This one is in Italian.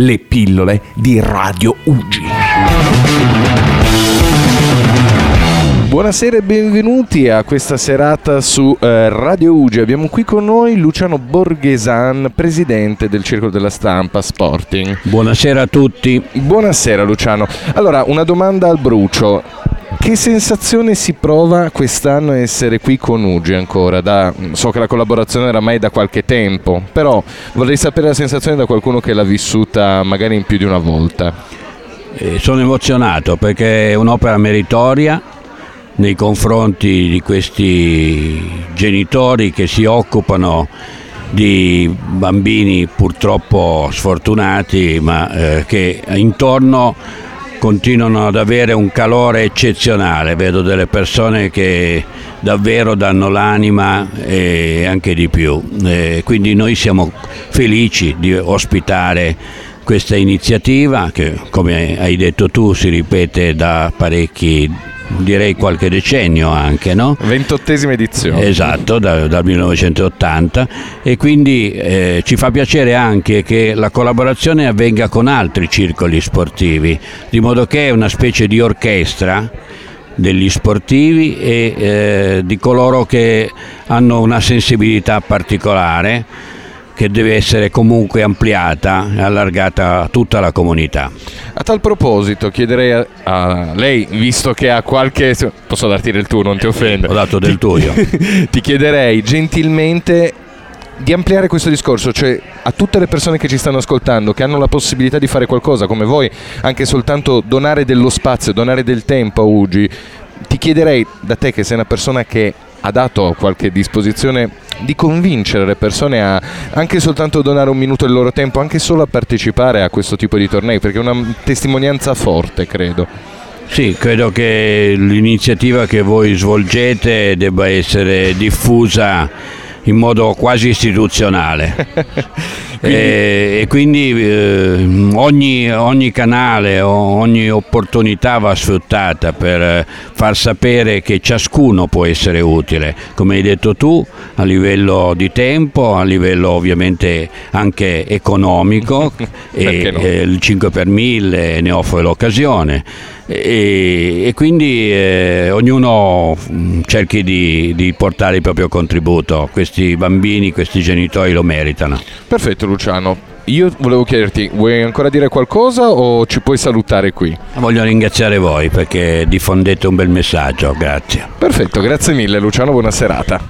le pillole di Radio Ugi. Buonasera e benvenuti a questa serata su eh, Radio Ugi. Abbiamo qui con noi Luciano Borghesan, presidente del Circolo della Stampa Sporting. Buonasera a tutti. Buonasera Luciano. Allora, una domanda al brucio. Che sensazione si prova quest'anno essere qui con Ugi ancora? Da, so che la collaborazione era mai da qualche tempo, però vorrei sapere la sensazione da qualcuno che l'ha vissuta magari in più di una volta. Eh, sono emozionato perché è un'opera meritoria nei confronti di questi genitori che si occupano di bambini purtroppo sfortunati ma eh, che intorno continuano ad avere un calore eccezionale, vedo delle persone che davvero danno l'anima e anche di più. E quindi noi siamo felici di ospitare questa iniziativa che come hai detto tu si ripete da parecchi direi qualche decennio anche, no? Ventottesima edizione. Esatto, da, dal 1980 e quindi eh, ci fa piacere anche che la collaborazione avvenga con altri circoli sportivi, di modo che è una specie di orchestra degli sportivi e eh, di coloro che hanno una sensibilità particolare che deve essere comunque ampliata e allargata a tutta la comunità. A tal proposito chiederei a, a, lei, visto che ha qualche... posso darti del tuo, non ti offendo. Ho dato del tuo io. ti chiederei gentilmente di ampliare questo discorso, cioè a tutte le persone che ci stanno ascoltando, che hanno la possibilità di fare qualcosa come voi, anche soltanto donare dello spazio, donare del tempo a Ugi, ti chiederei da te che sei una persona che ha dato qualche disposizione di convincere le persone a anche soltanto donare un minuto del loro tempo, anche solo a partecipare a questo tipo di tornei, perché è una testimonianza forte, credo. Sì, credo che l'iniziativa che voi svolgete debba essere diffusa in modo quasi istituzionale. quindi... E, e, quindi eh, ogni, ogni, canale, ogni opportunità va sfruttata per far sapere che ciascuno può essere utile, come hai detto tu, a livello di tempo, a livello ovviamente anche economico, e, no? eh, il 5 per 1000 ne offre l'occasione e, e quindi eh, ognuno mm, cerchi di, di, portare il proprio contributo, questi bambini, questi genitori lo meritano. Perfetto Luciano. Io volevo chiederti, vuoi ancora dire qualcosa o ci puoi salutare qui? Voglio ringraziare voi perché diffondete un bel messaggio, grazie. Perfetto, grazie mille Luciano, buona serata.